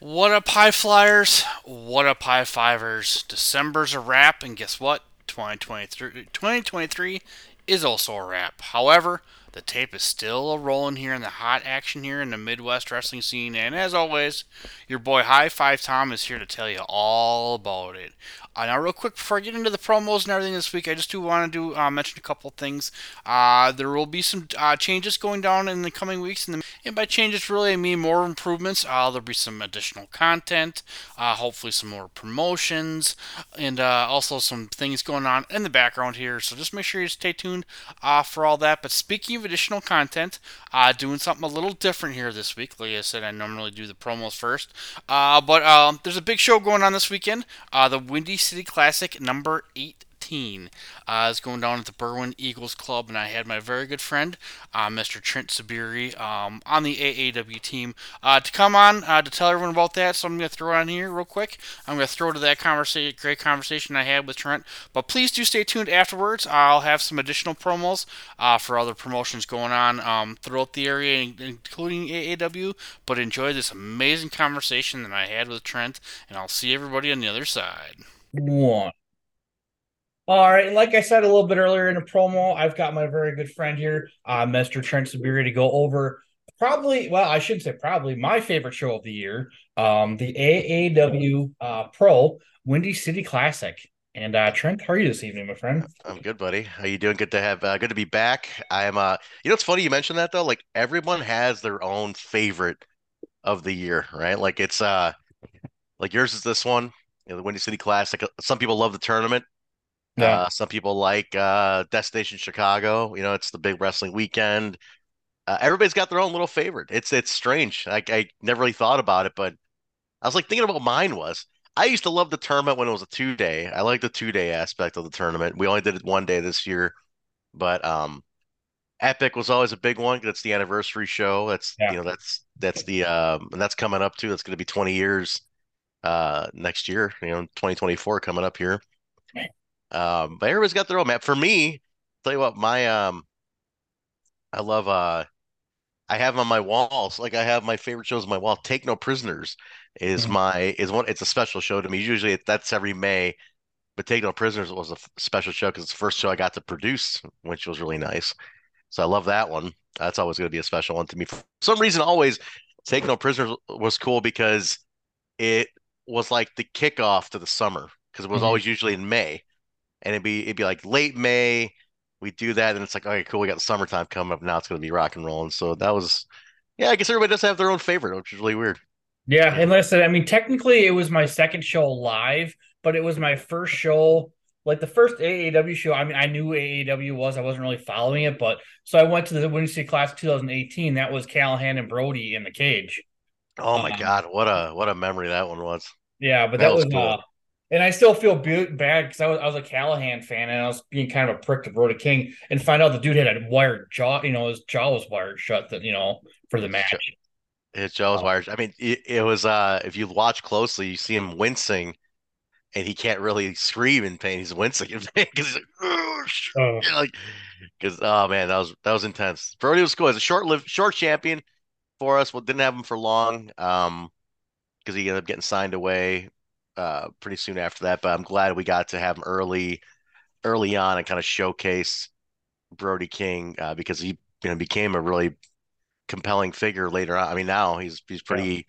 What up, high flyers? What up, high fivers? December's a wrap, and guess what? 2023, 2023 is also a wrap. However, the tape is still a rolling here in the hot action here in the Midwest wrestling scene, and as always, your boy High Five Tom is here to tell you all about it. Uh, now, real quick, before I get into the promos and everything this week, I just do want to do uh, mention a couple things. Uh, there will be some uh, changes going down in the coming weeks, and, the, and by changes, really, I mean more improvements. Uh, there'll be some additional content, uh, hopefully some more promotions, and also some things going on in the background here. So just make sure you stay tuned for all that. But speaking of additional content, doing something a little different here this week. Like I said, I normally do the promos first, but um, there's a big show going on this weekend. the Windy City Classic number 18 uh, is going down at the Berwyn Eagles Club, and I had my very good friend, uh, Mr. Trent Zuberi, um, on the AAW team uh, to come on uh, to tell everyone about that. So I'm going to throw it on here real quick. I'm going to throw to that conversation, great conversation I had with Trent. But please do stay tuned afterwards. I'll have some additional promos uh, for other promotions going on um, throughout the area, including AAW. But enjoy this amazing conversation that I had with Trent, and I'll see everybody on the other side one. All right, and like I said a little bit earlier in the promo, I've got my very good friend here, uh, Mr. Trent Zuberi, to go over probably, well, I shouldn't say probably, my favorite show of the year, um, the AAW uh, Pro Windy City Classic. And uh, Trent, how are you this evening, my friend? I'm good, buddy. How you doing? Good to have, uh, good to be back. I'm, uh, you know, it's funny you mentioned that though. Like everyone has their own favorite of the year, right? Like it's, uh, like yours is this one know, the Windy City Classic. Some people love the tournament. Yeah. Uh, some people like uh, Destination Chicago. You know, it's the big wrestling weekend. Uh, everybody's got their own little favorite. It's it's strange. I, I never really thought about it, but I was like thinking about mine was. I used to love the tournament when it was a two day. I like the two day aspect of the tournament. We only did it one day this year, but um, Epic was always a big one. That's the anniversary show. That's yeah. you know that's that's the um, and that's coming up too. That's going to be twenty years uh next year, you know, 2024 coming up here. Um, but everybody's got their own map. For me, tell you what, my um I love uh I have on my walls, like I have my favorite shows on my wall. Take No Prisoners is mm-hmm. my is one it's a special show to me. Usually it, that's every May, but Take No Prisoners was a special show because it's the first show I got to produce, which was really nice. So I love that one. That's always going to be a special one to me. For some reason, always Take No Prisoners was cool because it was like the kickoff to the summer because it was mm-hmm. always usually in May, and it'd be it'd be like late May. We do that, and it's like, okay, cool. We got the summertime coming up now. It's going to be rock and roll, and so that was, yeah. I guess everybody does have their own favorite, which is really weird. Yeah, and listen, I mean, technically, it was my second show live, but it was my first show like the first AAW show, I mean, I knew AAW was, I wasn't really following it, but so I went to the Windy City Class 2018. That was Callihan and Brody in the cage. Oh my um, god, what a what a memory that one was. Yeah, but that, that was, was cool. uh, and I still feel bad because I was I was a Callihan fan and I was being kind of a prick to Brody King and find out the dude had a wired jaw. You know, his jaw was wired shut. That you know for the match. His jaw was wired. I mean, it, it was. uh If you watch closely, you see him wincing, and he can't really scream in pain. He's wincing in pain because he's like, oh. like, because oh man, that was that was intense. Brody was cool. As a short lived short champion for us. Well, didn't have him for long. Um, because he ended up getting signed away uh, pretty soon after that. But I'm glad we got to have him early, early on, and kind of showcase Brody King uh, because he you know became a really compelling figure later on. I mean, now he's he's pretty, yeah.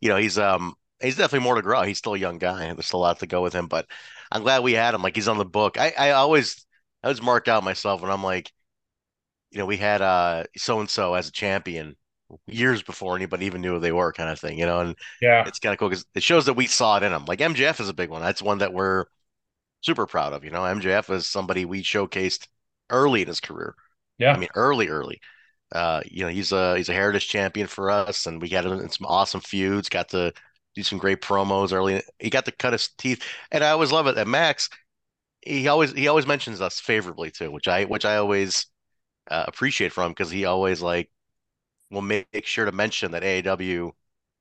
you know, he's um he's definitely more to grow. He's still a young guy, and there's still a lot to go with him. But I'm glad we had him. Like he's on the book. I I always I always mark out myself when I'm like, you know, we had uh so and so as a champion years before anybody even knew who they were, kind of thing, you know. And yeah, it's kind of cool because it shows that we saw it in them. Like MJF is a big one. That's one that we're super proud of. You know, MJF is somebody we showcased early in his career. Yeah, I mean, early, early. Uh, you know, he's a he's a heritage champion for us, and we got him in some awesome feuds. Got to do some great promos early. He got to cut his teeth, and I always love it. that Max, he always he always mentions us favorably too, which I which I always uh, appreciate from him because he always like will make, make sure to mention that AAW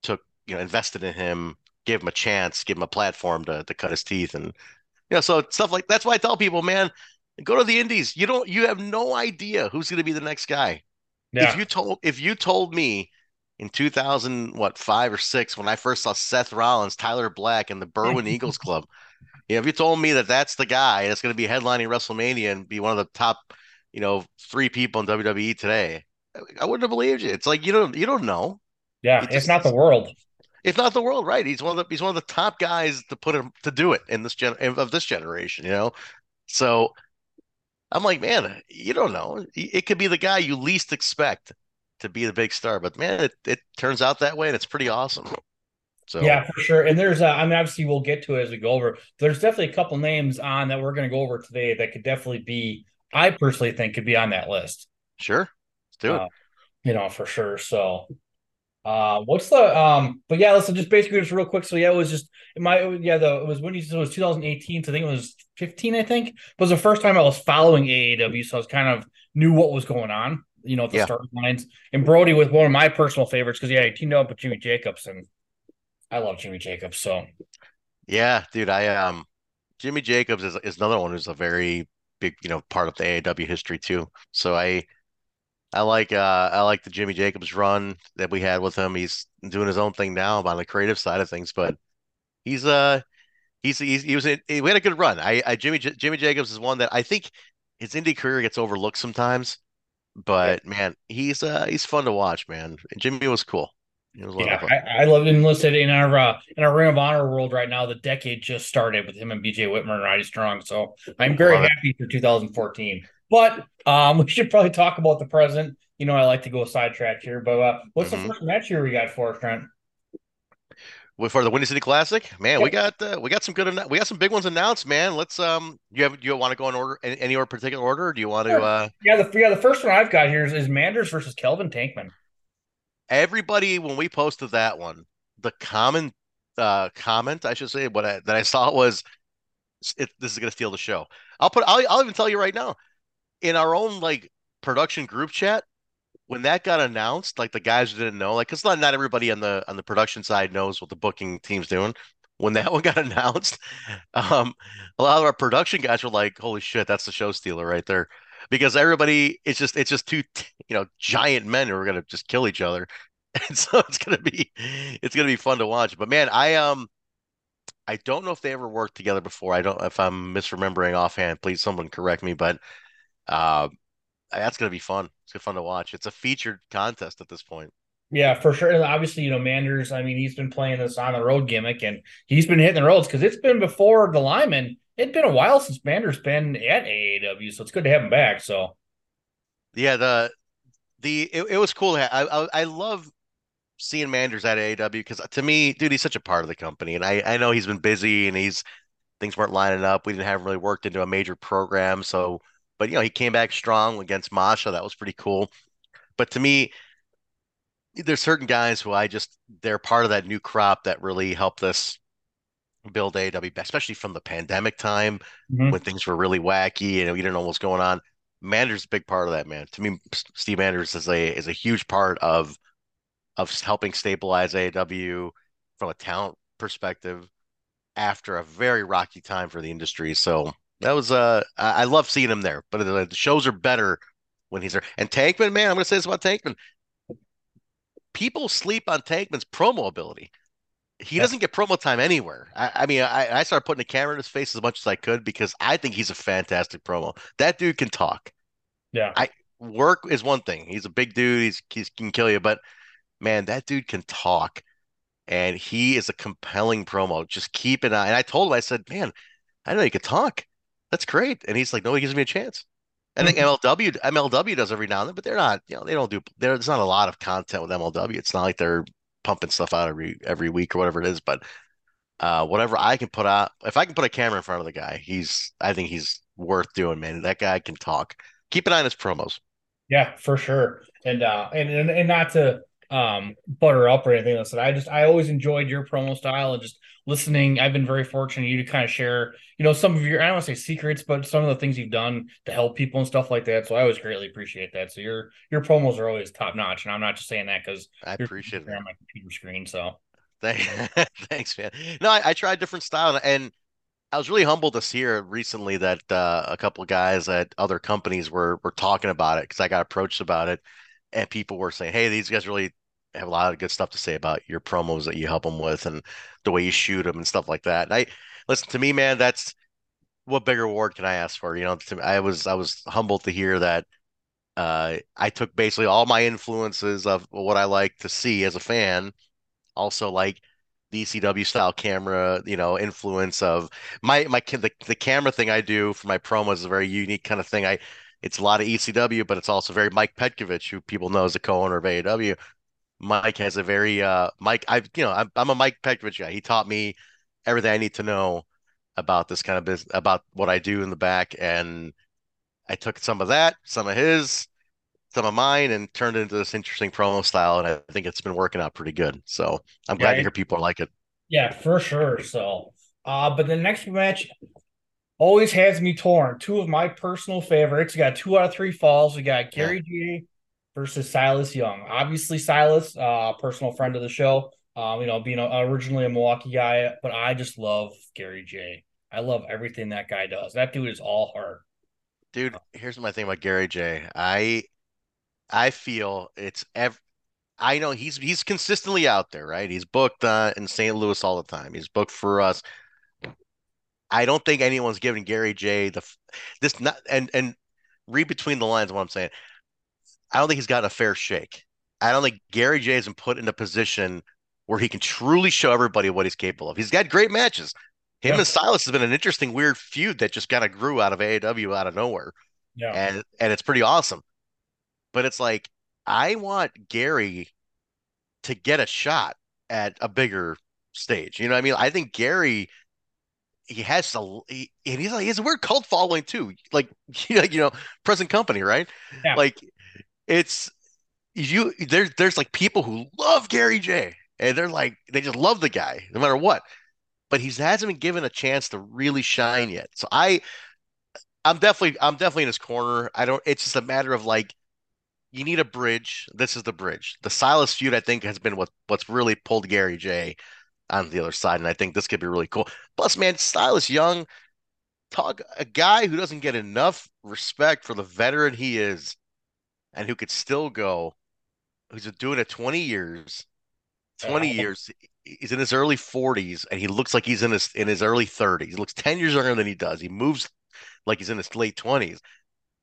took you know invested in him, gave him a chance, give him a platform to to cut his teeth, and you know so stuff like that's why I tell people, man, go to the Indies. You don't you have no idea who's going to be the next guy. Yeah. If you told if you told me in 2000 what five or six when I first saw Seth Rollins, Tyler Black, and the Berwyn Eagles Club. Yeah, if you told me that that's the guy that's going to be headlining WrestleMania and be one of the top, you know, three people in WWE today, I wouldn't have believed you. It's like you don't you don't know. Yeah, It it's just- not the world. It's not the world, right? He's one of the he's one of the top guys to put him to do it in this gen of this generation, you know. So I'm like, man, you don't know. It could be the guy you least expect to be the big star, but man, it, it turns out that way, and it's pretty awesome. So Yeah, for sure. And there's, uh, I mean, obviously we'll get to it as we go over. There's definitely a couple names on that we're going to go over today that could definitely be, I personally think could be on that list. sure, do it. Uh, you know, for sure. So, uh, what's the, um, but yeah, listen, just basically just real quick. So yeah, it was just my, yeah, the, it was when you said it was 2018. So I think it was 15, I think, but it was the first time I was following AAW. So I was kind of knew what was going on, you know, at the Yeah. start lines. And Brody was one of my personal favorites because yeah, he teamed up with Jimmy Jacobs and I love Jimmy Jacobs. So Yeah, dude, I um Jimmy Jacobs is is another one who's a very big, you know, part of the AAW history too. So I I like uh I like the Jimmy Jacobs run that we had with him. He's doing his own thing now on the creative side of things, but he's uh he's, he's he was in, we had a good run. I, I Jimmy J- Jimmy Jacobs is one that I think his indie career gets overlooked sometimes, but man, he's uh he's fun to watch, man. And Jimmy was cool. He was Yeah. I, I love. And listen, in our uh, in our Ring of Honor world right now, the decade just started with him and BJ Whitmer and Roddy Strong. So I'm very happy for 2014. But um, we should probably talk about the present. You know, I like to go sidetrack here, but uh, what's Mhm. the first match here we got for us, Trent? For the Windy City Classic, man, we got uh, we got some good we got some big ones announced, man. Let's um, you have you want to go in order any, any particular order? Or do you want to uh, Yeah, the yeah the first one I've got here is, is Manders versus Calvin Tankman. everybody when we posted that one, the common uh comment I should say what I, that I saw was it, this is gonna steal the show. I'll put I'll I'll even tell you right now in our own like production group chat when that got announced, like the guys didn't know, like because not not everybody on the on the production side knows what the booking team's doing. When that one got announced, um, a lot of our production guys were like, "Holy shit, that's the show stealer right there," because everybody, it's just it's just two, you know, giant men who are gonna just kill each other, and so it's gonna be it's gonna be fun to watch. But man, I um. I don't know if they ever worked together before. I don't if I'm misremembering offhand. Please, someone correct me. But uh, that's gonna be fun. It's be fun to watch. It's a featured contest at this point. Yeah, for sure. And obviously, you know, Manders, I mean, he's been playing this on the road gimmick and he's been hitting the roads because it's been before the Lynam. It's been a while since Manders been at AAW, so it's good to have him back. So Yeah, the the it, it was cool. I, I I love seeing Manders at AAW because to me, dude, he's such a part of the company, and I I know he's been busy and he's things weren't lining up. We didn't have really worked into a major program, so but you know he came back strong against Masha. That was pretty cool. But to me, there's certain guys who I just they're part of that new crop that really helped us build AW, especially from the pandemic time Mhm. when things were really wacky and we didn't know what was going on. Manders is a big part of that, man. To me, Steve Manders is a is a huge part of of helping stabilize AW from a talent perspective after a very rocky time for the industry. So that was uh I, I love seeing him there, but the, the shows are better when he's there. And Tankman, man, I'm gonna say this about Tankman. People sleep on Tankman's promo ability. He Yeah. doesn't get promo time anywhere. I, I mean, I, I started putting a camera in his face as much as I could because I think he's a fantastic promo. That dude can talk. yeah, I Work is one thing. He's a big dude. He's he can kill you, but man, that dude can talk, and he is a compelling promo. Just keep an eye. And I told him, I said, man, I know you could talk. That's great. And he's like, nobody gives me a chance. I think MLW MLW does every now and then, but they're not. You know, they don't do. There's not a lot of content with MLW. It's not like they're pumping stuff out every every week or whatever it is. But uh, whatever I can put out, if I can put a camera in front of the guy, he's. I think he's worth doing, man. That guy can talk. Keep an eye on his promos. yeah, for sure. And uh, and and, and not to um butter up or anything else. I just I always enjoyed your promo style and just listening. I've been very fortunate you to kind of share, you know, some of your I don't want to say secrets, but some of the things you've done to help people and stuff like that. So I always greatly appreciate that. So your your promos are always top notch, and I'm not just saying that because I appreciate it on my computer screen. So thanks, man. No, I, I tried different style and. I was really humbled to hear recently that uh, a couple of guys at other companies were were talking about it because I got approached about it, and people were saying, "Hey, these guys really have a lot of good stuff to say about your promos that you help them with and the way you shoot them and stuff like that." And I listen to me, man. That's what bigger reward can I ask for? You know, to, I was I was humbled to hear that. Uh, I took basically all my influences of what I like to see as a fan, also like ECW style camera, you know, influence of my my the, the camera thing I do for my promos is a very unique kind of thing. I it's a lot of ECW, but it's also very Mike Petkovich, who people know as a co-owner of AAW. Mike has a very uh Mike I you know I'm, I'm a Mike Petkovich guy. He taught me everything I need to know about this kind of business about what I do in the back and I took some of that, some of his, some of mine and turned it into this interesting promo style and I think it's been working out pretty good. So, I'm glad to hear people like it. Yeah, for sure. So, uh but the next match always has me torn. Two of my personal favorites. We got two out of three falls. We got Gary yeah. G versus Silas Young. Obviously, Silas, uh, personal friend of the show. Um, you know, being a, originally a Milwaukee guy, but I just love Gary Jay. I love everything that guy does. That dude is all heart. Dude, here's my thing about Gary Jay. I I feel it's ev- I know he's he's consistently out there, right? He's booked uh, in St. Louis all the time. He's booked for us. I don't think anyone's giving Gary Jay the this not and and read between the lines what I'm saying. I don't think he's gotten a fair shake. I don't think Gary Jay has been put in a position where he can truly show everybody what he's capable of. He's got great matches. Him yeah. and Silas has been an interesting, weird feud that just kind of grew out of AAW out of nowhere. Yeah. And and it's pretty awesome. But it's like I want Gary to get a shot at a bigger stage. You know what I mean? I think Gary he has a he, and he's like he has a weird cult following too. Like you know, present company, right? Yeah. Like it's you there's there's like people who love Gary Jay and they're like they just love the guy no matter what. But he hasn't been given a chance to really shine yet. So I I'm definitely I'm definitely in his corner. I don't it's just a matter of like you need a bridge. This is the bridge. The Silas feud, I think, has been what what's really pulled Gary Jay on the other side. And I think this could be really cool. Plus, man, Silas Young, talk a guy who doesn't get enough respect for the veteran he is and who could still go, who's doing it 20 years, 20 years. He's in his early 40s and he looks like he's in his in his early 30s. He looks 10 years younger than he does. He moves like he's in his late 20s.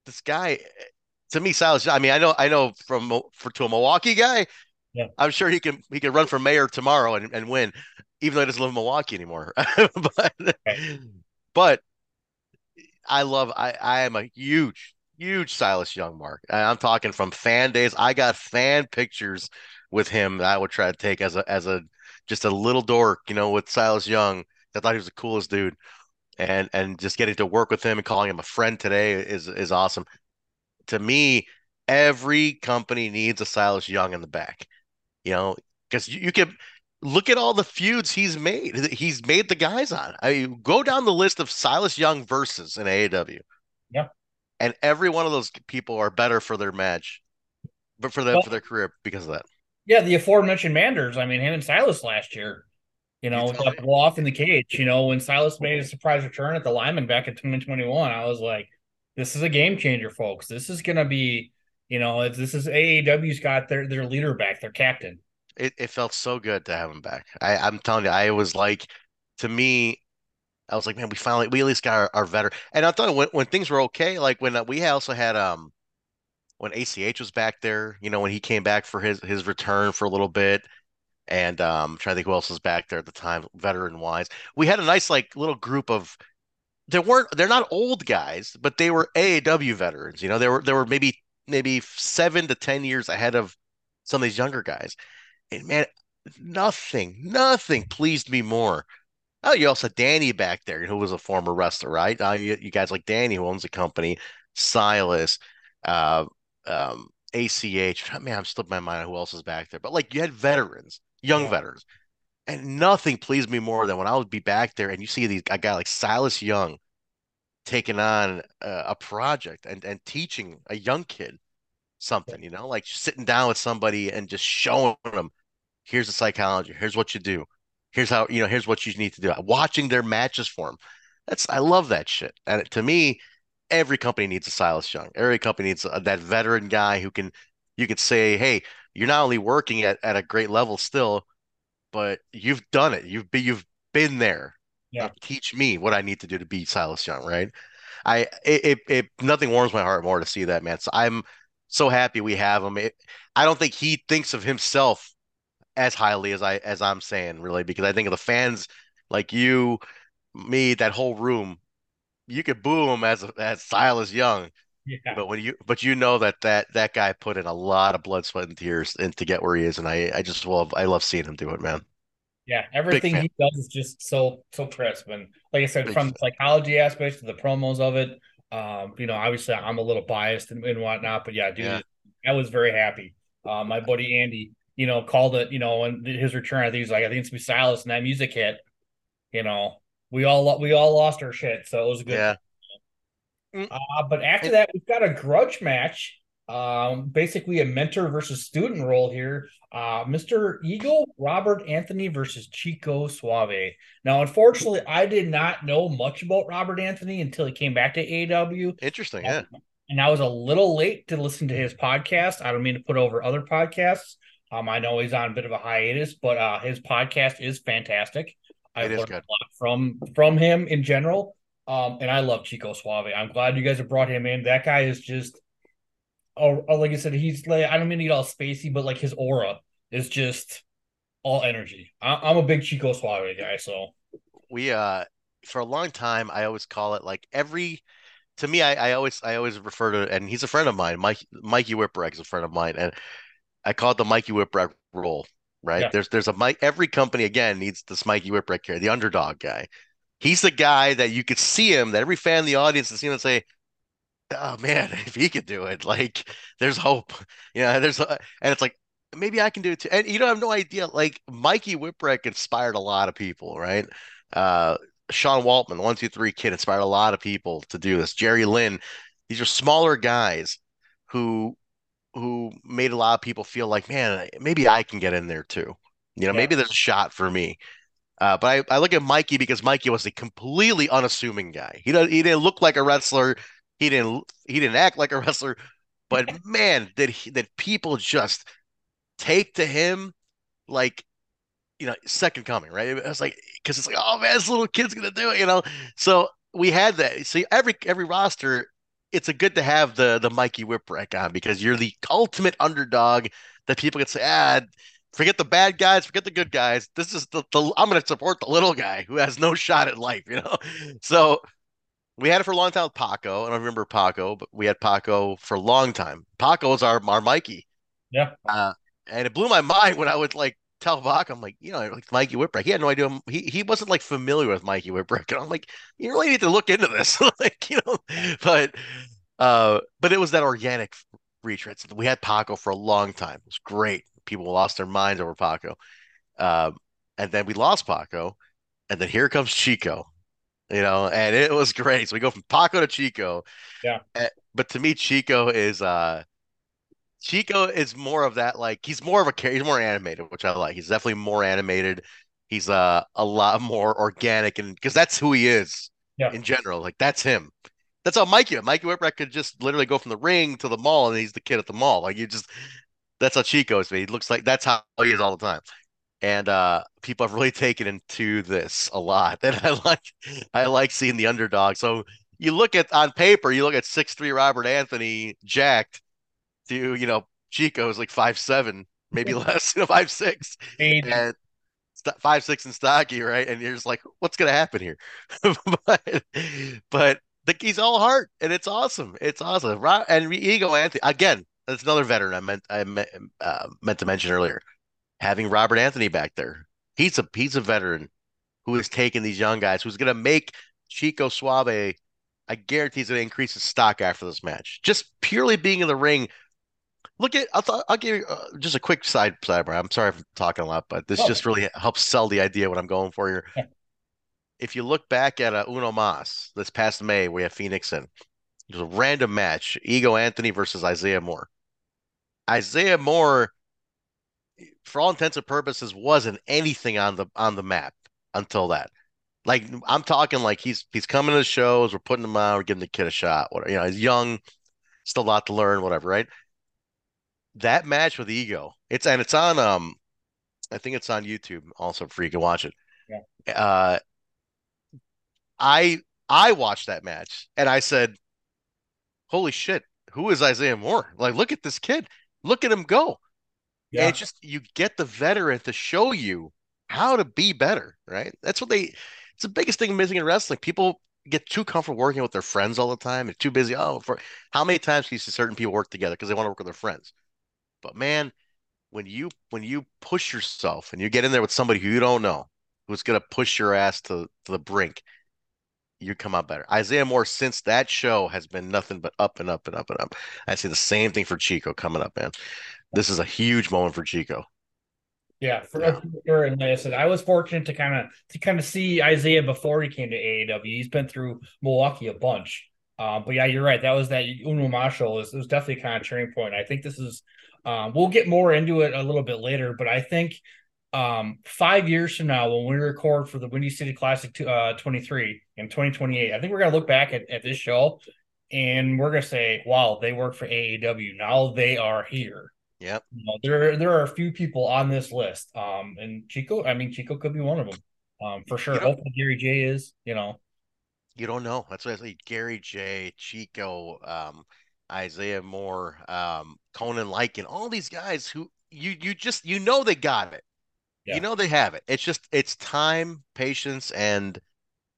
This guy eh, to me, Silas, I mean, I know I know from for to a Milwaukee guy, yeah. I'm sure he can he can run for mayor tomorrow and, and win, even though he doesn't live in Milwaukee anymore. but but I love I I am a huge huge Silas Young mark. I'm talking from fan days. I got fan pictures with him that I would try to take as a as a just a little dork, you know, with Silas Young. I thought he was the coolest dude. And and just getting to work with him and calling him a friend today is is awesome. To me, every company needs a Silas Young in the back you know, because you, you can look at all the feuds he's made. He's made the guys on. I mean, go down the list of Silas Young versus in AAW. Yeah. And every one of those people are better for their match, but for them well, for their career because of that. Yeah, the aforementioned Manders. I mean, him and Silas last year, you know, got blow off in the cage. You know, when Silas made a surprise return at the Lynam back in 2021, I was like, this is a game changer, folks. This is gonna be you know, this is AAW's got their their leader back, their captain. It it felt so good to have him back. I, I'm telling you, I was like, to me, I was like, man, we finally we at least got our, our veteran. And I thought when when things were okay, like when uh, we also had um when ACH was back there, you know, when he came back for his his return for a little bit. And um trying to think who else was back there at the time, veteran wise. We had a nice like little group of they weren't they're not old guys, but they were AAW veterans. You know, there were there were maybe maybe seven to 10 years ahead of some of these younger guys. And man, nothing, nothing pleased me more. Oh, you also Danny back there, who was a former wrestler, right? Uh, you, you, guys like Danny, who owns the company, Silas, uh, um, ACH. Man, I'm slipping my mind on who else is back there, but like you had veterans, young Yeah. veterans, and nothing pleased me more than when I would be back there and you see these a guy like Silas Young taking on a, a project and and teaching a young kid something, you know, like sitting down with somebody and just showing them, here's the psychology, here's what you do, here's how, you know, here's what you need to do. Watching their matches for them. That's I love that shit. And to me, every company needs a Silas Young. Every company needs a, that veteran guy who can you could say, hey, you're not only working at, at a great level still, but you've done it. You've been you've been there. Yeah. Teach me what I need to do to beat Silas Young, right? I it, it, it nothing warms my heart more to see that man. So I'm so happy we have him. It, I don't think he thinks of himself as highly as I as I'm saying, really, because I think of the fans like you, me, that whole room. You could boo him as as Silas Young, Yeah. but when you but you know that that that guy put in a lot of blood, sweat, and tears and to get where he is, and I I just love I love seeing him do it, man. Yeah, everything he does is just so so crisp, and like I said, Big from fan. the psychology aspects to the promos of it. Um, you know, obviously I'm a little biased and, and whatnot, but yeah, dude, Yeah. I was very happy. Uh, my buddy Andy, you know, called it, you know, and his return. I think he's like, I think it's gonna be Silas, and that music hit. You know, we all we all lost our shit, so it was a good. Yeah, Uh, but after that, we've got a grudge match. Um, basically a mentor versus student role here. Uh, Mr. Ego, Robert Anthony versus Chico Suave. Now, unfortunately, I did not know much about Robert Anthony until he came back to AAW, interesting. Yeah, and I was a little late to listen to his podcast. I don't mean to put over other podcasts. Um, I know he's on a bit of a hiatus, but uh, his podcast is fantastic. I've learned good. a lot from from him in general. Um, and I love Chico Suave. I'm glad you guys have brought him in. That guy is just, oh, oh, like I said, he's like I don't mean to get all spacey, but like his aura is just all energy. I, I'm a big Chico Suave guy, so we uh for a long time I always call it like every to me I, I always I always refer to and he's a friend of mine Mike Mikey Whipwreck is a friend of mine and I call it the Mikey Whipwreck rule right? Yeah. there's there's a Mike every company again needs this Mikey Whipwreck here the underdog guy. He's the guy that you could see him that every fan in the audience is going and say oh man if he could do it. Like there's hope. You know there's and it's like maybe I can do it too. And you know I have no idea like Mikey Whipwreck inspired a lot of people right? Uh Sean Waltman, the one, two, three kid, inspired a lot of people to do this. Jerry Lynn, these are smaller guys who who made a lot of people feel like, man, maybe I can get in there too. You know, Yeah. maybe there's a shot for me. Uh, but I, I look at Mikey because Mikey was a completely unassuming guy. He don't, he didn't look like a wrestler. He didn't he didn't act like a wrestler. But man, did he, did people just take to him like you know second coming, right? It was like because it's like, oh man, this little kid's gonna do it, you know. So we had that. See, every every roster, it's a good to have the the Mikey Whipwreck on because you're the ultimate underdog that people can say, ah, forget the bad guys, forget the good guys. This is the, the I'm gonna support the little guy who has no shot at life, you know. So we had it for a long time with Paco. I don't remember Paco, but we had Paco for a long time. Paco was our our Mikey. Yeah. Uh, and it blew my mind when I would like tell Bach, I'm like, you know, like Mikey Whipwreck. He had no idea. He he wasn't like familiar with Mikey Whipwreck, and I'm like, you really need to look into this, like you know. But uh, but it was that organic retread. We had Paco for a long time. It was great. People lost their minds over Paco. Um, and then we lost Paco, and then here comes Chico, you know, and it was great. So we go from Paco to Chico. Yeah. Uh, but to me, Chico is uh Chico is more of that like he's more of a he's more animated, which I like. He's definitely more animated. He's uh a lot more organic and because that's who he is Yeah. in general. Like that's him. That's how Mikey. Mikey Whipwreck could just literally go from the ring to the mall and he's the kid at the mall. Like you just that's how Chico is. He looks like that's how he is all the time. And uh people have really taken into this a lot. And I like I like seeing the underdog. So you look at on paper, you look at six three Robert Anthony jacked to, you know, Chico's like five seven, maybe less, you know, five six. And st- five six and stocky, right? And you're just like, what's gonna happen here? but but the, he's all heart, and it's awesome. It's awesome. And Ego Anthony again. That's another veteran I meant I meant, uh, meant to mention earlier. Having Robert Anthony back there, he's a he's a veteran who has taken these young guys, who's gonna make Chico Suave. I guarantee he's gonna increase his stock after this match. Just purely being in the ring, Look at I'll, I'll give you uh, just a quick side sidebar. I'm sorry for talking a lot, but this Oh. just really helps sell the idea what I'm going for here. Yeah. If you look back at uh, Uno Mas this past May, we have Phoenix in. It was a random match: Ego Anthony versus Isaiah Moore. Isaiah Moore, for all intents and purposes, wasn't anything on the on the map until that. Like I'm talking like he's he's coming to the shows, we're putting him on, we're giving the kid a shot. Whatever, you know, he's young, still a lot to learn, whatever, right? That match with Ego, it's and it's on um I think it's on YouTube also for you can watch it. Yeah. Uh I I watched that match and I said, Holy shit, who is Isaiah Moore? Like, look at this kid. Look at him go. And Yeah. it's just you get the veteran to show you how to be better, right? That's what they it's the biggest thing missing in wrestling. People get too comfortable working with their friends all the time. They're too busy. Oh, for how many times do you see certain people work together because they want to work with their friends? But man, when you when you push yourself and you get in there with somebody who you don't know, who's gonna push your ass to, to the brink, you come out better. Isaiah Moore, since that show, has been nothing but up and up and up and up. I see the same thing for Chico coming up, man. This is a huge moment for Chico. Yeah, for Yeah. sure. And like I said, I was fortunate to kind of to kind of see Isaiah before he came to AAW. He's been through Milwaukee a bunch. Um, but yeah, you're right. That was that Uno Marshall is was definitely kind of a turning point. I think this is um, we'll get more into it a little bit later, but I think um, five years from now, when we record for the Windy City Classic to, uh, 23 in 2028, I think we're gonna look back at, at this show and we're gonna say, "Wow, they work for AAW. Now they are here." Yep. You know, there there are a few people on this list. Um, and Chico, I mean, Chico could be one of them. Um, for sure. Hopefully, Gary Jay is. You know, You don't know. That's what I say. Gary Jay, Chico, um, Isaiah Moore, um, Conan Lycan, all these guys who you you just you know they got it. Yeah. You know they have it. It's just it's time, patience, and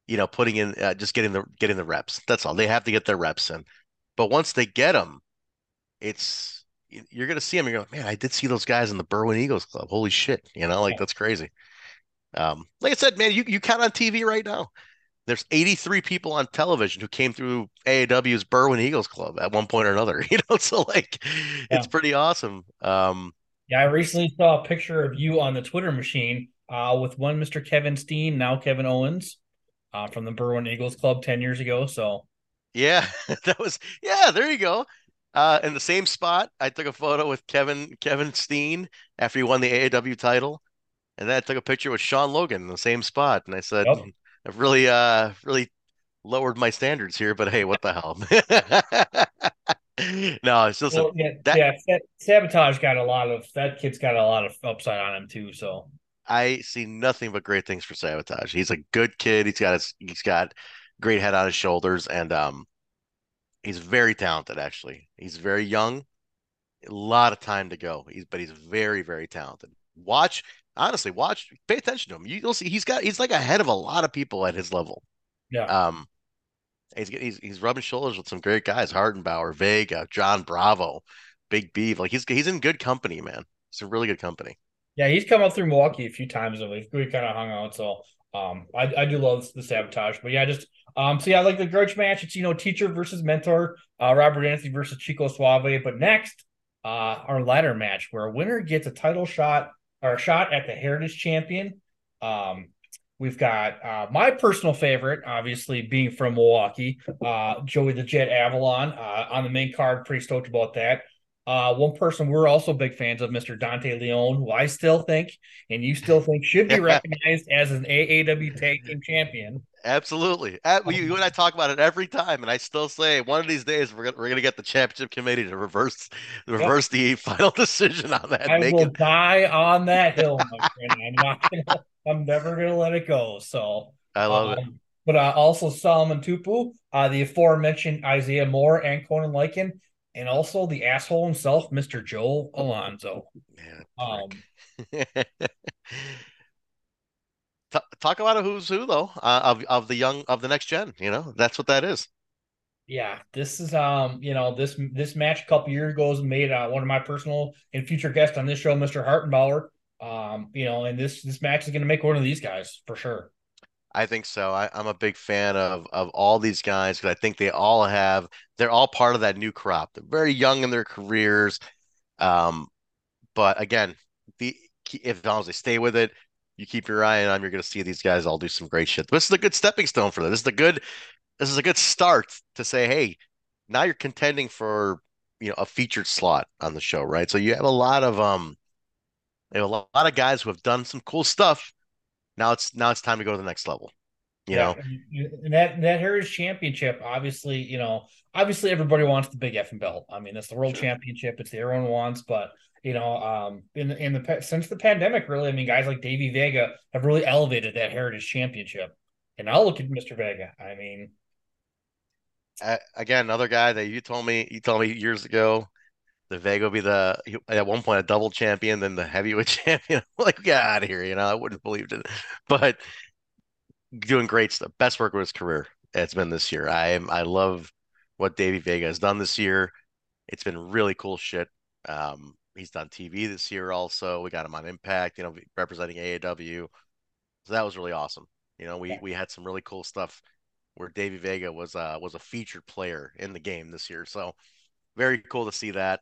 you know putting in uh, just getting the getting the reps. That's all. They have to get their reps in. But once they get them, it's you- you're gonna see them. You're going, man, I did see those guys in the Berwyn Eagles Club. Holy shit! You know, like Yeah. that's crazy. Um, like I said, man, you you count on TV right now. There's 83 people on television who came through AAW's Berwyn Eagles Club at one point or another. You know, so like it's pretty awesome. Um, yeah. I recently saw a picture of you on the Twitter machine, uh, with one Mr. Kevin Steen, now Kevin Owens, uh, from the Berwyn Eagles Club ten years ago. So yeah, that was yeah, there you go. Uh, in the same spot, I took a photo with Kevin Kevin Steen after he won the AAW title, and then I took a picture with Sean Logan in the same spot, and I said, Yep. I've really uh really lowered my standards here, but hey, what the hell? No, it's just well, yeah, that- yeah. Sa- Sabotage got a lot of that kid's got a lot of upside on him too. So I see nothing but great things for Sabotage. He's a good kid. He's got his he's got great head on his shoulders, and um, he's very talented. Actually, he's very young. A lot of time to go. He's but he's very very talented. Watch honestly, watch, pay attention to him. You- You'll see he's got he's like ahead of a lot of people at his level. yeah, Um, he's he's he's rubbing shoulders with some great guys: Hartenbauer, Vega, John Bravo, Big Beef. Like he's he's in good company, man. It's a really good company. Yeah, he's come up through Milwaukee a few times and we've we kind of hung out. So um I, I do love the sabotage. But yeah, just um so yeah, like the grudge match, it's you know, teacher versus mentor, uh Robert Anthony versus Chico Suave. But next, uh our ladder match where a winner gets a title shot or shot at the Heritage Champion. Um We've got uh, my personal favorite, obviously being from Milwaukee, uh, Joey the Jet Avalon uh, on the main card. Pretty stoked about that. Uh, one person we're also big fans of, Mr. Dante Leon, who I still think and you still think should be recognized as an AAW Tag Team Champion. Absolutely. At, you, you and I talk about it every time, and I still say one of these days we're gonna, we're gonna get the championship committee to reverse reverse the final decision on that. I will it- die on that hill, my friend. I'm not gonna, I'm never gonna let it go. So I love it. Um, But uh, also Solomon Tupu, uh, the aforementioned Isaiah Moore and Conan Lycan, and also the asshole himself, Mr. Joel Alonzo. Man, Um, Ta- talk about a who's who though uh, of of the young of the next gen. You know that's what that is. yeah, this is um, you know, this this match a couple years ago was made uh, one of my personal and future guests on this show, Mr. Hartenbauer. Um, you know, and this this match is going to make one of these guys for sure. I think so. I, I'm a big fan of of all these guys because I think they all have they're all part of that new crop. They're very young in their careers. Um, but again, the if as long as they stay with it, you keep your eye on them, you're going to see these guys all do some great shit. This is a good stepping stone for them. This is a good, this is a good start to say, hey, now you're contending for you know a featured slot on the show, right? So you have a lot of um, you have a lot of guys who have done some cool stuff. Now it's now it's time to go to the next level. You yeah, know, and that that Heritage Championship, obviously, you know, obviously everybody wants the big effing belt. I mean, it's the World sure. Championship; it's the everyone wants. But you know, um, in in the since the pandemic, really, I mean, guys like Davey Vega have really elevated that Heritage Championship. And I'll look at Mr. Vega. I mean, uh, again, another guy that you told me you told me years ago the Vega will be the at one point a double champion, then the heavyweight champion. like, get out of here, you know. I wouldn't have believed it, but doing great stuff. Best work of his career. It's been this year. I am. I love what Davey Vega has done this year. It's been really cool shit. Um, he's done TV this year also. We got him on Impact, you know, representing AAW. So that was really awesome. You know, we we had some really cool stuff where Davey Vega was uh was a featured player in the game this year. So very cool to see that.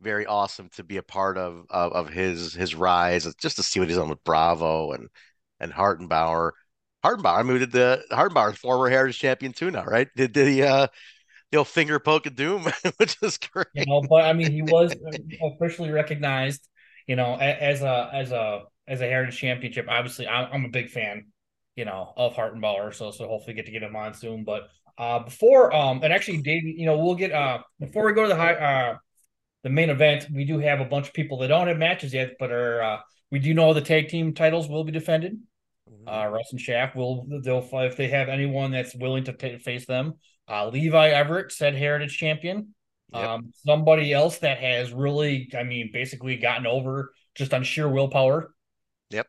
Very awesome to be a part of of, of his his rise, just to see what he's done with Bravo and and Hartenbauer. Hartenbauer, I mean, did the Hartenbauer, former Heritage champion too now, right? Did, did he uh you know finger poke of doom, which is great. You know, but I mean, he was officially recognized, you know, as a as a as a Heritage Championship. Obviously, I'm, I'm a big fan, you know, of hart Hartenbauer, so so hopefully get to get him on soon. But uh, before um, and actually, Dave, you know, we'll get uh before we go to the high uh the main event, we do have a bunch of people that don't have matches yet, but are uh, we do know the tag team titles will be defended. Mm-hmm. Uh, Russ and Shaft will they'll if they have anyone that's willing to t- face them. Uh, Levi Everett said Heritage Champion. Yep. Um, somebody else that has really, I mean, basically gotten over just on sheer willpower. Yep.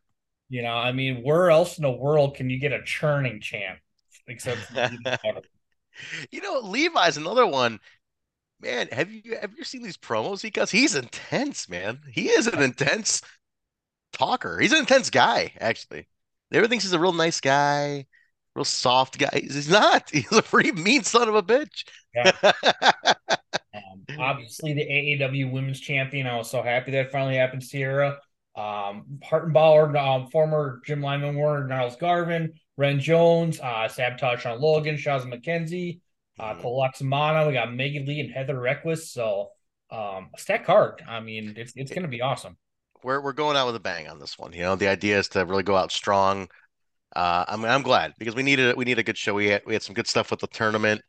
You know, I mean, where else in the world can you get a churning champ except? you know, Levi's another one. Man, have you have you seen these promos? He Because he's intense, man. He is an intense talker. He's an intense guy, actually. Everyone thinks he's a real nice guy, real soft guy. He's not. He's a pretty mean son of a bitch. Yeah. um, obviously, the AAW Women's Champion. I was so happy that finally happened. Sierra, um, Hartenbauer, um, former Jim Lynam Warner, Niles Garvin, Ren Jones, uh, Sabotage on Logan, Shaz McKenzie, uh, mm-hmm. Cole We got Megan Lee and Heather Reckless. So, um, a stack card. I mean, it's it's going to be awesome we're we're going out with a bang on this one. You know, the idea is to really go out strong. Uh, I'm I'm glad because we needed we need a good show. We had we had some good stuff with the tournament.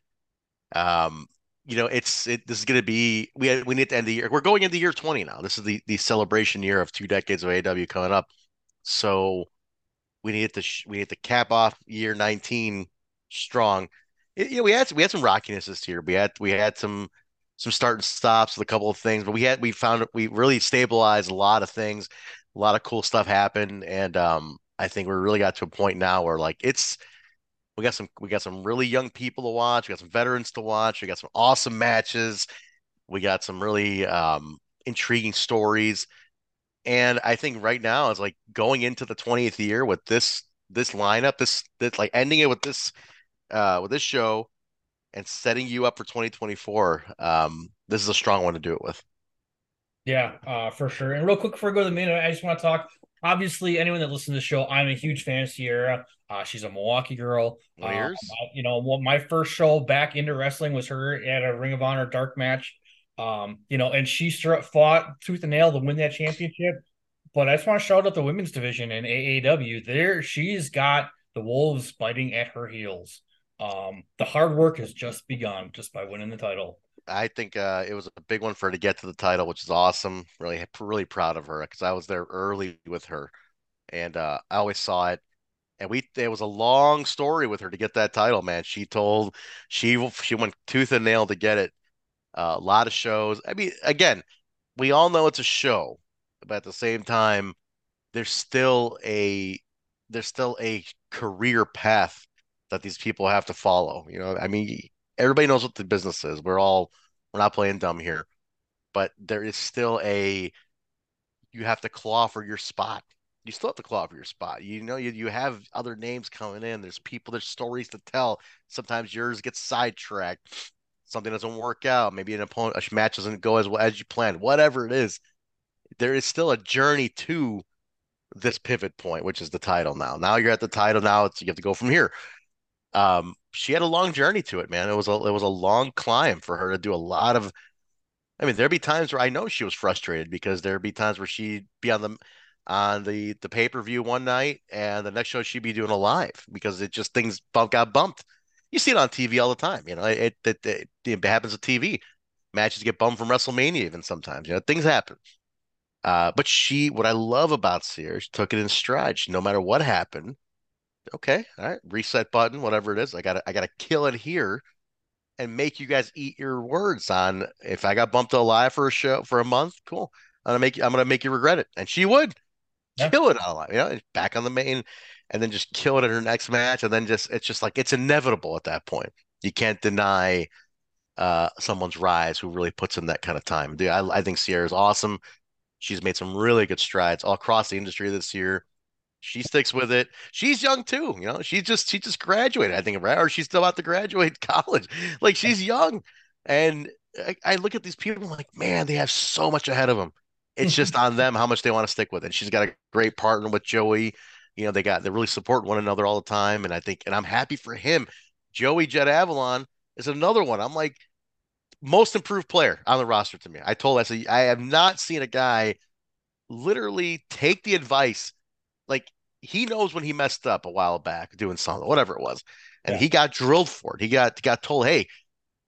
Um, you know, it's it. This is going to be we had, we need to end the year. We're going into year 20 now. This is the the celebration year of two decades of AW coming up. So we needed to sh- we need to cap off year 19 strong. It, you know, we had we had some rockiness this year. We had we had some some start and stops with a couple of things, but we had we found we really stabilized a lot of things. A lot of cool stuff happened, and um, I think we really got to a point now where like it's we got some we got some really young people to watch. We got some veterans to watch. We got some awesome matches. We got some really um, intriguing stories. And I think right now is like going into the 20th year with this this lineup, this this like ending it with this uh with this show and setting you up for 2024, um, this is a strong one to do it with. Yeah, uh, for sure. And real quick before we go to the minute, I just want to talk. Obviously, anyone that listens to the show, I'm a huge fan of Sierra. Uh, she's a Milwaukee girl. Uh, you know, well, my first show back into wrestling was her at a Ring of Honor dark match. Um, you know, and she fought tooth and nail to win that championship. But I just want to shout out the women's division in AAW. There, she's got the wolves biting at her heels um, the hard work has just begun just by winning the title. I think uh, it was a big one for her to get to the title, which is awesome. Really, really proud of her because I was there early with her, and uh, I always saw it. And we, it was a long story with her to get that title, man. She told she she went tooth and nail to get it. Uh, a lot of shows. I mean, again, we all know it's a show, but at the same time, there's still a there's still a career path that these people have to follow. You know, I mean, everybody knows what the business is. We're all we're not playing dumb here, but there is still a you have to claw for your spot. You still have to claw for your spot. You know, you, you have other names coming in. There's people, there's stories to tell. Sometimes yours gets sidetracked. something doesn't work out, maybe an opponent a match doesn't go as well as you planned, whatever it is, there is still a journey to this pivot point, which is the title now. Now you're at the title. Now it's you have to go from here. Um, she had a long journey to it, man. It was a it was a long climb for her to do a lot of. I mean, there'd be times where I know she was frustrated because there'd be times where she'd be on the on the the pay per view one night, and the next show she'd be doing a live because it just things got bumped. You see it on TV all the time. You know, it it, it, it happens with TV. Matches get bumped from WrestleMania even sometimes. You know, things happen. Uh, but she, what I love about Sears, took it in stride. She, no matter what happened, okay, all right, reset button, whatever it is. I gotta, I gotta kill it here, and make you guys eat your words on. If I got bumped alive for a show for a month, cool. I'm gonna make you, I'm gonna make you regret it, and she would yeah. kill it alive, you know, back on the main, and then just kill it in her next match, and then just it's just like it's inevitable at that point. You can't deny uh, someone's rise who really puts in that kind of time. Dude, I, I think Sierra's awesome. She's made some really good strides all across the industry this year. She sticks with it. She's young too, you know. She just she just graduated, I think, right? Or she's still about to graduate college. Like she's young, and I, I look at these people I'm like, man, they have so much ahead of them. It's just on them how much they want to stick with it. She's got a great partner with Joey. You know, they got they really support one another all the time, and I think, and I'm happy for him. Joey Jet Avalon is another one. I'm like, most improved player on the roster to me. I told I said I have not seen a guy literally take the advice. Like he knows when he messed up a while back doing something, whatever it was, and yeah. he got drilled for it. He got got told, "Hey,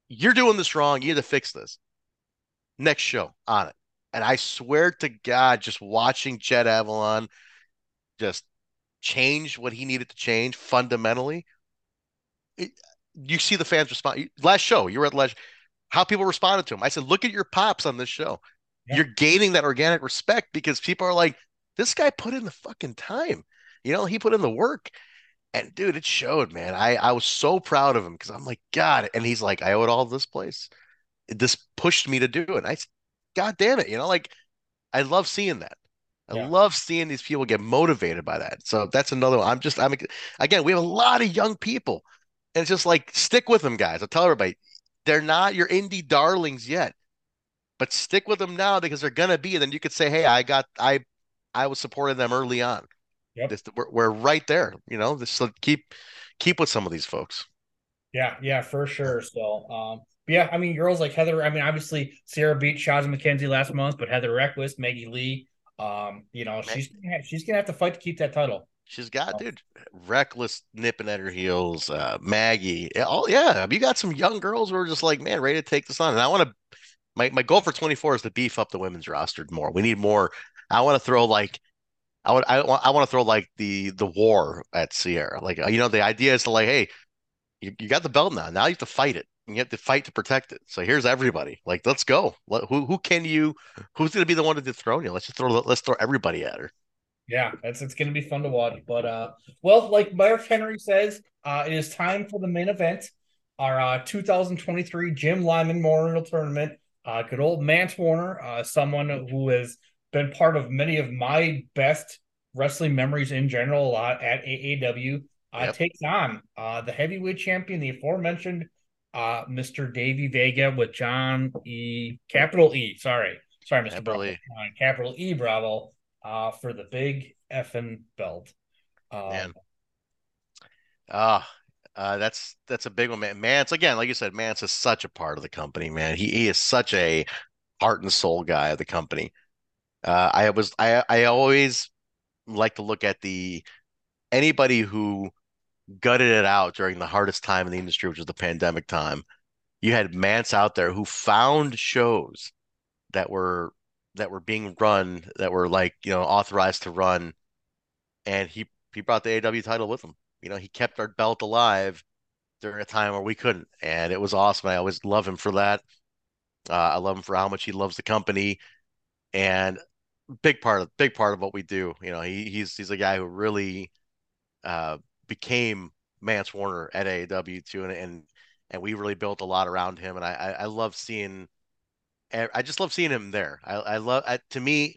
you're doing this wrong. You need to fix this." Next show on it, and I swear to God, just watching Jet Avalon just change what he needed to change fundamentally. It, you see the fans respond. Last show, you were at last how people responded to him. I said, look at your pops on this show. Yeah. You're gaining that organic respect because people are like, this guy put in the fucking time. You know, he put in the work. And dude, it showed, man. I, I was so proud of him because I'm like, God. And he's like, I owe it all to this place. This pushed me to do it. I God damn it. You know, like I love seeing that. I yeah. love seeing these people get motivated by that. So that's another one. I'm just, I'm again, we have a lot of young people. And it's just like, stick with them, guys. I tell everybody, they're not your indie darlings yet, but stick with them now because they're gonna be. And then you could say, "Hey, I got I I was supporting them early on. Yep. This, we're, we're right there. You know, this keep keep with some of these folks. Yeah, yeah, for sure. So, um, yeah, I mean, girls like Heather. I mean, obviously Sierra beat Shazza McKenzie last month, but Heather Reckless, Maggie Lee, um, you know, she's she's gonna have to fight to keep that title. She's got, dude, reckless nipping at her heels. Uh, Maggie, oh yeah, you got some young girls who are just like, man, ready to take this on. And I want to, my my goal for 24 is to beef up the women's roster more. We need more. I want to throw like, I would, I want, I want to throw like the the war at Sierra. Like, you know, the idea is to like, hey, you, you got the belt now. Now you have to fight it. You have to fight to protect it. So here's everybody. Like, let's go. Who who can you? Who's going to be the one to dethrone you? Let's just throw. Let's throw everybody at her. Yeah, it's it's gonna be fun to watch. But uh, well, like Mark Henry says, uh, it is time for the main event, our uh, 2023 Jim Lynam Memorial Tournament. Uh, good old Mance Warner, uh, someone who is been part of many of my best wrestling memories in general. A lot at AAW. Uh, yep. takes on uh, the heavyweight champion, the aforementioned uh, Mr. Davey Vega with John E. Capital E. Sorry, sorry, Mr. Capital. E. Uh, capital E. Bravo uh, for the big effing belt. Um, man. Ah, uh, that's that's a big one, man. Mance again, like you said, Mance is such a part of the company, man. He, he is such a heart and soul guy of the company. Uh, I was I I always like to look at the anybody who gutted it out during the hardest time in the industry, which was the pandemic time. You had Mance out there who found shows that were that were being run that were like you know authorized to run, and he he brought the AW title with him. You know, he kept our belt alive during a time where we couldn't, and it was awesome. I always love him for that. Uh, I love him for how much he loves the company, and big part of big part of what we do. You know, he he's he's a guy who really uh, became Mance Warner at AAW too, and and and we really built a lot around him. And I I, I love seeing I just love seeing him there. I, I love I, to me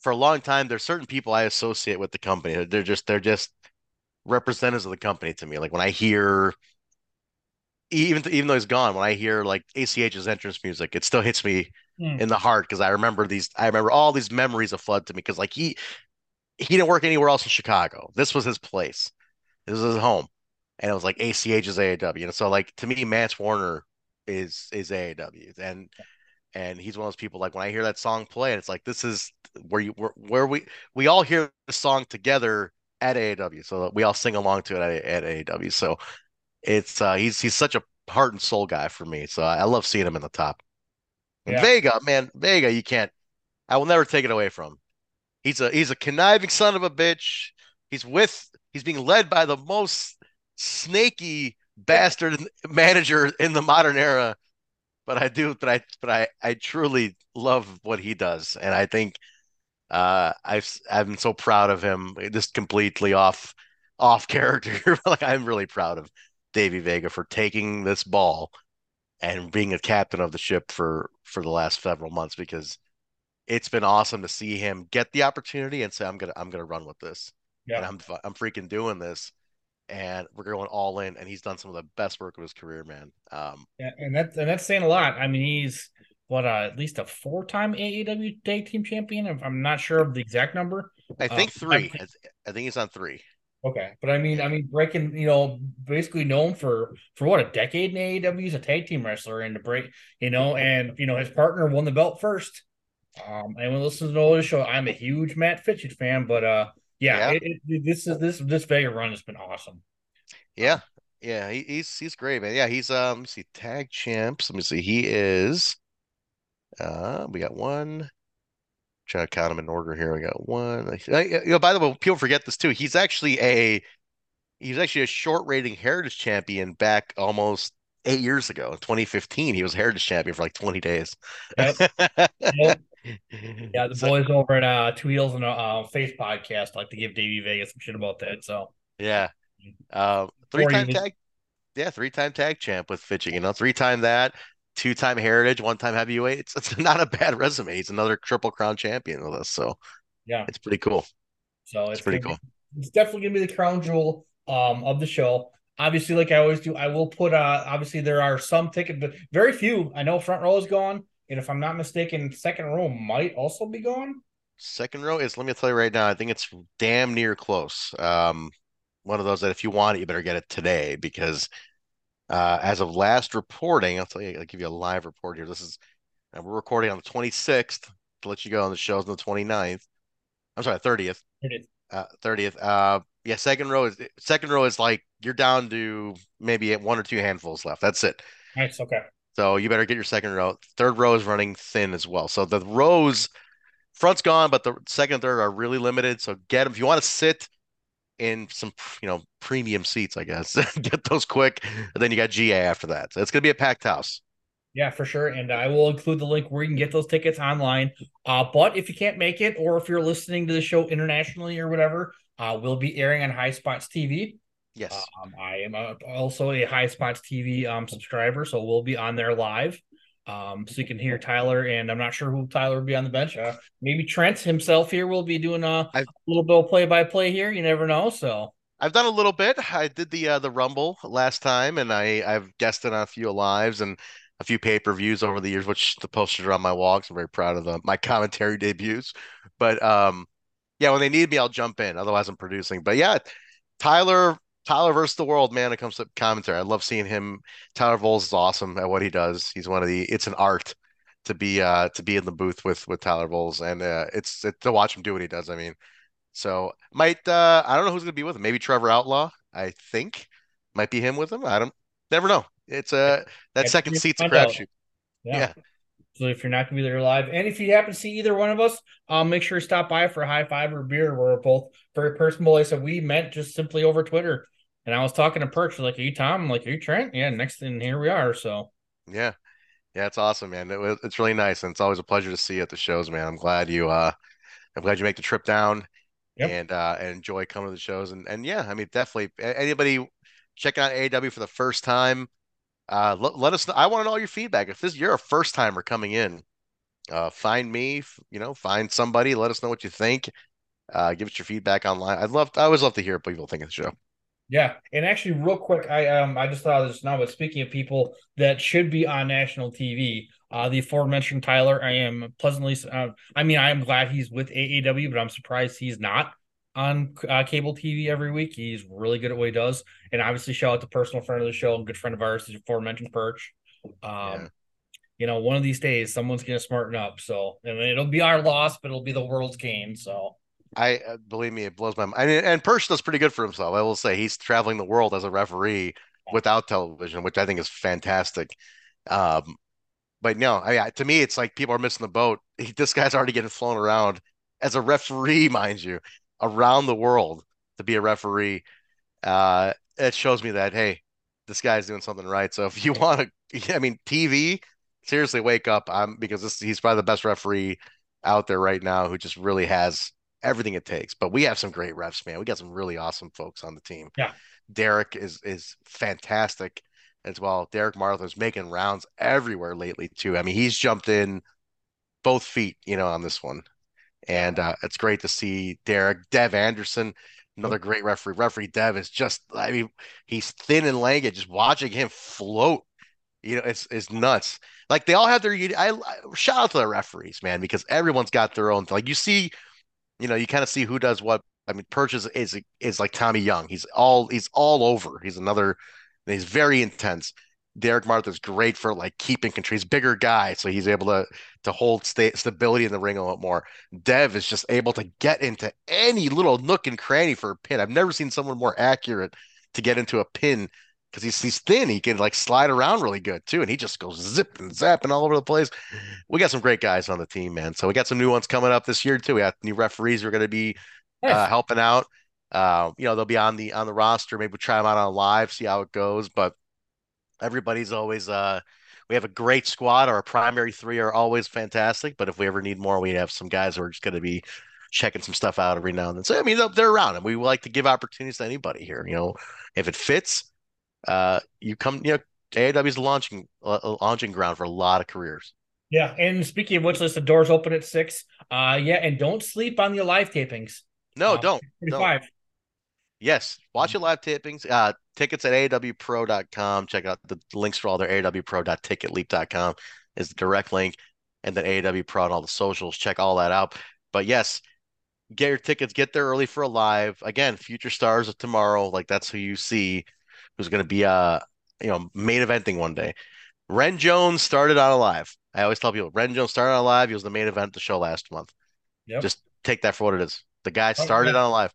for a long time. There's certain people I associate with the company. They're just they're just representatives of the company to me. Like when I hear even even though he's gone, when I hear like ACH's entrance music, it still hits me Hmm. in the heart because I remember these. I remember all these memories of flood to me because like he he didn't work anywhere else in Chicago. This was his place. This was his home, and it was like ACH's AAW. And so like to me, Mance Warner is is AAW, and and he's one of those people like when I hear that song play, and it's like this is where you where, where we we all hear the song together at AAW, so we all sing along to it at, at AAW. So it's uh he's he's such a heart and soul guy for me. So I love seeing him in the top. Yeah. Vega, man, Vega, you can't. I will never take it away from him. He's a he's a conniving son of a bitch. He's with he's being led by the most snaky bastard manager in the modern era. But I do, but I but I I truly love what he does, and I think uh I've I'm so proud of him. Just completely off off character. like I'm really proud of Davey Vega for taking this ball and being a captain of the ship for for the last several months because it's been awesome to see him get the opportunity and say I'm gonna I'm gonna run with this and Yeah. I'm I'm freaking doing this and we're going all in and he's done some of the best work of his career man um Yeah, and that's and that's saying a lot. I mean, he's what uh, at least a four-time AAW Tag Team Champion. I'm- I'm not sure of the exact number. I Uh, think three I- I think he's on three Okay, but I mean, I mean, breaking, you know, basically known for for what a decade in AAW. He's a tag team wrestler, and to break, you know, and you know, his partner won the belt first. Um, anyone listens to the show, I'm a huge Matt Fitchett fan, but uh, yeah, Yeah. It, it, this is this this Vega run has been awesome. yeah yeah he, he's he's great man yeah he's um let me see tag champs let me see he is uh we got one trying to count them in order here we got one Uh, you know by the way people forget this too he's actually a he's actually a short rating heritage champion back almost eight years ago in 2015 he was heritage champion for like 20 days Yep. Yep. Yeah, the So- boys over at uh Two and a uh, Face podcast like to give Davey Vegas some shit about that. So yeah um three time tag yeah three time tag champ with Fitchett you know three time that two time heritage one time heavyweight it's, it's not a bad resume he's another triple crown champion with us so yeah, it's pretty cool so it's pretty gonna cool be- it's definitely gonna be the crown jewel um of the show. Obviously, like I always do, I will put uh obviously there are some tickets, but very few. I know front row is gone, and if I'm not mistaken, second row might also be gone. Second row is, let me tell you right now, I think it's damn near close. Um, one of those that if you want it, you better get it today because uh, as of last reporting, I'll tell you, I'll give you a live report here. This is, and we're recording on the 26th to let you go on the show's on the 29th. I'm sorry, 30th. It is. Uh, 30th. Uh, yeah, second row is second row is like you're down to maybe one or two handfuls left. That's it. Nice. Okay. So you better get your second row. Third row is running thin as well. So the rows, front's gone, but the second and third are really limited. So get them if you want to sit in some, you know, premium seats, I guess. get those quick. And then you got GA after that. So it's gonna be a packed house. Yeah, for sure. And I will include the link where you can get those tickets online. Uh, but if you can't make it, or if you're listening to the show internationally or whatever, uh, we'll be airing on High Spots TV. Yes. Um, I am a, also a High Spots TV um, subscriber, so we'll be on there live. Um, so you can hear Tyler, and I'm not sure who Tyler will be on the bench. Uh, maybe Trent himself here will be doing a, I've- little bit of play by play here. You never know. So I've done a little bit. I did the uh, the Rumble last time, and I I've guested on a few lives and a few pay per views over the years, which the posters are on my walls. I'm very proud of the, my commentary debuts. But um, yeah, when they need me, I'll jump in. Otherwise, I'm producing. But yeah, Tyler Tyler versus the world, man. It comes to commentary, I love seeing him. Tyler Voles is awesome at what he does. He's one of the. It's an art to be uh to be in the booth with with Tyler Voles, and uh, it's it, to watch him do what he does. I mean. So might uh I don't know who's gonna be with him. Maybe Trevor Outlaw, I think. Might be him with him. I don't never know. It's uh that Yeah, second seat's a crapshoot. yeah. Yeah. So if you're not gonna be there live, and if you happen to see either one of us, um, make sure to stop by for a high five or beer. We're both very personable. Like I said, we met just simply over Twitter, and I was talking to Perch, like, "Are you Tom?" I'm like, "Are you Trent?" Yeah. Next thing, here we are. So Yeah. Yeah, it's awesome, man. It was it's really nice and it's always a pleasure to see you at the shows, man. I'm glad you uh I'm glad you make the trip down Yep. and uh and enjoy coming to the shows and and yeah, I mean definitely anybody checking out AAW for the first time, uh let, let us know. I want to know all your feedback. If this you're a first timer coming in, uh find me, you know, find somebody, let us know what you think. Uh give us your feedback online. I'd love I always love to hear what people think of the show. Yeah, and actually, real quick, I um I just thought this now. But speaking of people that should be on national TV, uh, the aforementioned Tyler, I am pleasantly. Uh, I mean, I am glad he's with AAW, but I'm surprised he's not on uh, cable TV every week. He's really good at what he does, and obviously, shout out to personal friend of the show and good friend of ours, the aforementioned Perch. Um, yeah. you know, one of these days, someone's gonna smarten up. So, and it'll be our loss, but it'll be the world's gain. So. I uh, believe me, it blows my mind. I mean, and Perch does pretty good for himself. I will say he's traveling the world as a referee without television, which I think is fantastic. Um, but no, I, to me, it's like people are missing the boat. He, this guy's already getting flown around as a referee, mind you, around the world to be a referee. Uh, it shows me that hey, this guy's doing something right. So if you want to, I mean, TV, seriously, wake up. I'm because this he's probably the best referee out there right now who just really has everything it takes. But we have some great refs, man. We got some really awesome folks on the team. Yeah. Derek is is fantastic as well. Derek Martha's making rounds everywhere lately too. I mean, he's jumped in both feet, you know, on this one. And uh, it's great to see Derek, Dev Anderson, another great referee. Referee Dev is just, I mean, he's thin and lanky. Just watching him float, you know, it's it's nuts. Like they all have their. I, I shout out to the referees, man, because everyone's got their own. Like you see you know, you kind of see who does what. I mean, Purchase is, is is like Tommy Young. He's all he's all over. He's another. He's very intense. Derek Martha's great for like keeping control. He's bigger guy, so he's able to to hold sta- stability in the ring a lot more. Dev is just able to get into any little nook and cranny for a pin. I've never seen someone more accurate to get into a pin because he's he's thin. He can like slide around really good too, and he just goes zip and zapping all over the place. We got some great guys on the team, man. So we got some new ones coming up this year too. We got new referees who are going to be uh, helping out. Uh, you know, they'll be on the on the roster. Maybe we'll try them out on live, see how it goes. But everybody's always uh we have a great squad. Our primary three are always fantastic. But if we ever need more, we have some guys who are just going to be checking some stuff out every now and then. So I mean, they're around, and we like to give opportunities to anybody here. You know, if it fits, uh, you come, you know, AAW is launching uh, launching ground for a lot of careers. Yeah, and speaking of which list, the doors open at six. Uh, yeah, and don't sleep on the live tapings. No, uh, don't. Five. Yes, watch your live tapings. Uh, tickets at AAWPro.com. Check out the links for all their AAWPro.ticketleap.com is the direct link, and then AAW Pro and all the socials. Check all that out. But yes, get your tickets. Get there early for a live. Again, future stars of tomorrow. Like that's who you see who's going to be uh you know main eventing one day. Ren Jones started on Alive. I always tell people Ren Jones started on Alive. He was the main event of the show last month. Yep. Just take that for what it is. The guy started on Alive.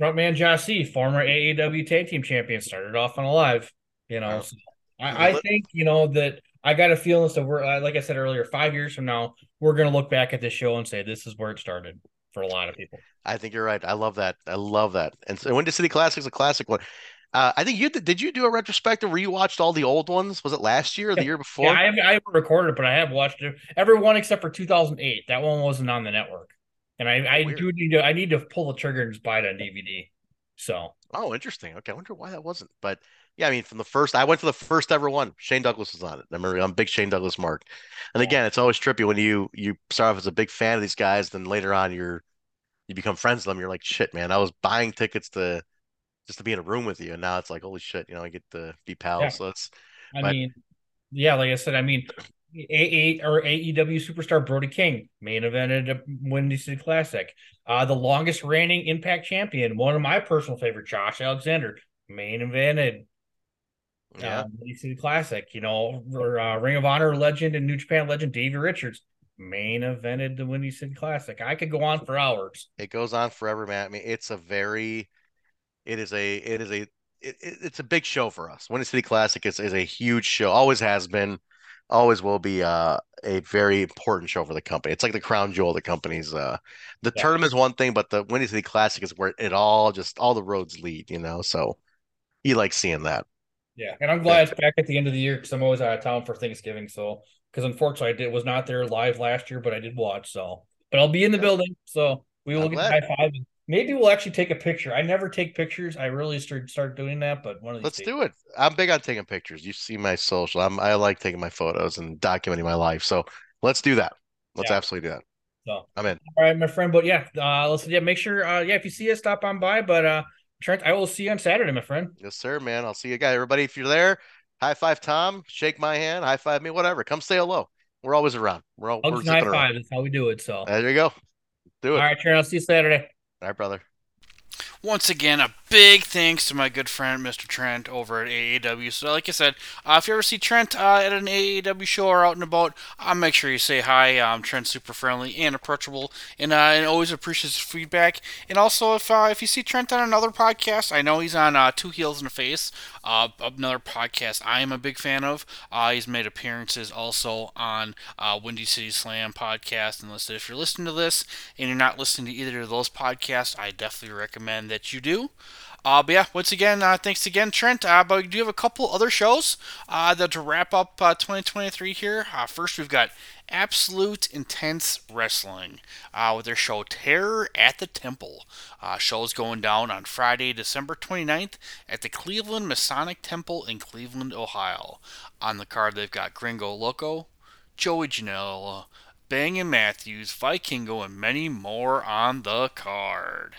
live. Frontman Josh C, former AAW tag team champion, started off on Alive. You know, so I, I, think you know that I got a feeling so we're uh, like I said earlier, five years from now, we're gonna look back at this show and say this is where it started for a lot of people. I think you're right. I love that. I love that. And so Windy City Classic is a classic one. Uh, I think you did. Did you do a retrospective where you watched all the old ones? Was it last year or the year before? Yeah, I have I haven't recorded it, but I have watched it. Every one except for 2008. That one wasn't on the network, and I, I do need to. I need to pull the trigger and just buy it on DVD. So. Oh, interesting. Okay, I wonder why that wasn't. But yeah, I mean, from the first, I went for the first ever one. Shane Douglas was on it. I remember I'm a big Shane Douglas mark. And again, it's always trippy when you you start off as a big fan of these guys, then later on you're you become friends with them. You're like, shit, man, I was buying tickets to just to be in a room with you. And now it's like, holy shit, you know, I get to be pals. Yeah. So it's, I but... mean, yeah, like I said, I mean, A8 or AEW superstar Brody King main evented a Windy City Classic. Uh, the longest reigning Impact champion, one of my personal favorite, Josh Alexander, main evented yeah. uh, Windy City Classic. You know, or, uh, Ring of Honor legend and New Japan legend Davey Richards main evented the Windy City Classic. I could go on for hours. It goes on forever, man. I mean, it's a very it is a it is a it, it's a big show for us. Windy City Classic is, is a huge show. Always has been, always will be uh, a very important show for the company. It's like the crown jewel of the company's. Uh, the yeah. tournament is one thing, but the Windy City Classic is where it all just all the roads lead. You know, so you like seeing that. Yeah, and I'm glad yeah. it's back at the end of the year because I'm always out of town for Thanksgiving. So because unfortunately I did was not there live last year, but I did watch. So, but I'll be in the yeah. building, so we will I'm get high five and Maybe we'll actually take a picture. I never take pictures. I really start start doing that, but one of these. Let's days. do it. I'm big on taking pictures. You see my social. I'm I like taking my photos and documenting my life. So let's do that. Let's yeah. absolutely do that. So I'm in. All right, my friend. But yeah, uh, let's yeah, make sure. Uh, yeah, if you see us, stop on by. But uh, Trent, I will see you on Saturday, my friend. Yes, sir, man. I'll see you guys. Everybody, if you're there, high five Tom, shake my hand, high five me, whatever. Come say hello. We're always around. We're all we're high zipping around. five. That's how we do it. So, There you go. Do it. All right, Trent, I'll see you Saturday. All right, brother. Once again, a big thanks to my good friend Mr. Trent over at AAW. So, like I said, uh, if you ever see Trent uh, at an AAW show or out and about, uh, make sure you say hi. Um, Trent's super friendly and approachable, and, uh, and always appreciates feedback. And also, if uh, if you see Trent on another podcast, I know he's on uh, Two Heels in the Face, uh, another podcast I am a big fan of. He's made appearances also on Windy City Slam podcast. And listen, if you're listening to this and you're not listening to either of those podcasts, I definitely recommend that you do. Uh, but yeah, once again, uh, thanks again, Trent. Uh, but we do have a couple other shows uh, that to wrap up uh, 2023 here. Uh, first, we've got Absolute Intense Wrestling with their show Terror at the Temple. Uh, show's going down on Friday, December 29th at the Cleveland Masonic Temple in Cleveland, Ohio. On the card, they've got Gringo Loco, Joey Janela, Bang and Matthews, Vikingo, and many more on the card.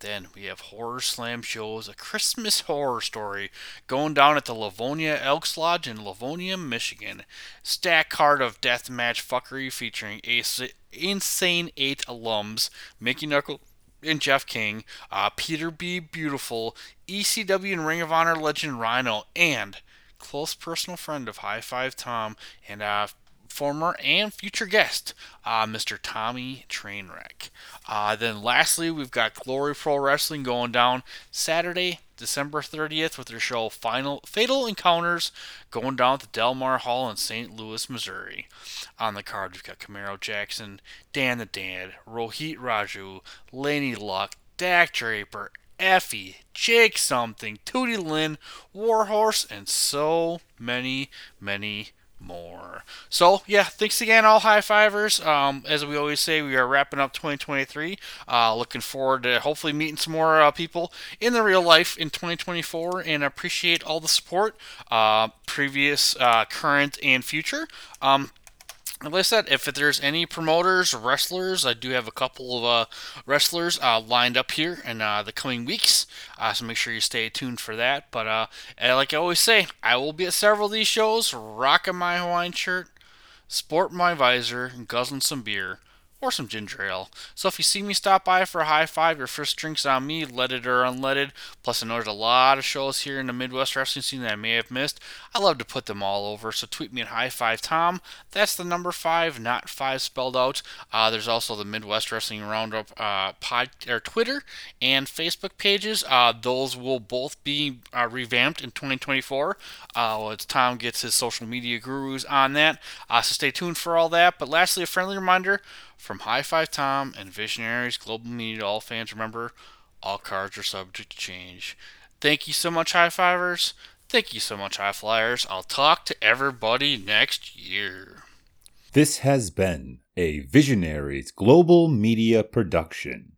Then we have Horror Slam shows, a Christmas horror story going down at the Livonia Elks Lodge in Livonia, Michigan. Stack card of death match fuckery featuring Ace, Insane 8 alums, Mickey Knuckle and Jeff King, uh, Peter B. Beautiful, ECW and Ring of Honor legend Rhino, and close personal friend of High Five Tom and uh, former and future guest, uh, Mr. Tommy Trainwreck. Uh, then lastly, we've got Glory Pro Wrestling going down Saturday, December 30th with their show Final Fatal Encounters going down at the Delmar Hall in St. Louis, Missouri. On the card, we've got Camaro Jackson, Dan the Dad, Rohit Raju, Laney Luck, Dak Draper, Effy, Jake Something, Tootie Lynn, Warhorse, and so many, many more. So yeah, thanks again, all high fivers. Um, as we always say, we are wrapping up 2023. Uh, looking forward to hopefully meeting some more uh, people in the real life in 2024, and appreciate all the support, uh, previous, uh, current, and future. Um, like I said, if there's any promoters wrestlers, I do have a couple of uh, wrestlers uh, lined up here in uh, the coming weeks. Uh, so make sure you stay tuned for that. But uh, like I always say, I will be at several of these shows, rocking my Hawaiian shirt, sporting my visor, guzzling some beer or some ginger ale. So if you see me stop by for a high five, your first drink's on me, leaded or unleaded. Plus, I know there's a lot of shows here in the Midwest wrestling scene that I may have missed. I love to put them all over, so tweet me at high five Tom. That's the number five, not five spelled out. Uh, there's also the Midwest Wrestling Roundup uh, pod or Twitter and Facebook pages. Uh, those will both be uh, revamped in 2024. Uh, as Tom gets his social media gurus on that, uh, so stay tuned for all that. But lastly, a friendly reminder from High Five Tom and Visionaries Global Media all fans, remember, all cards are subject to change. Thank you so much, High Fivers. Thank you so much, High Flyers. I'll talk to everybody next year. This has been a Visionaries Global Media production.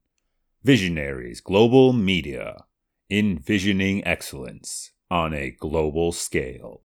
Visionaries Global Media, envisioning excellence on a global scale.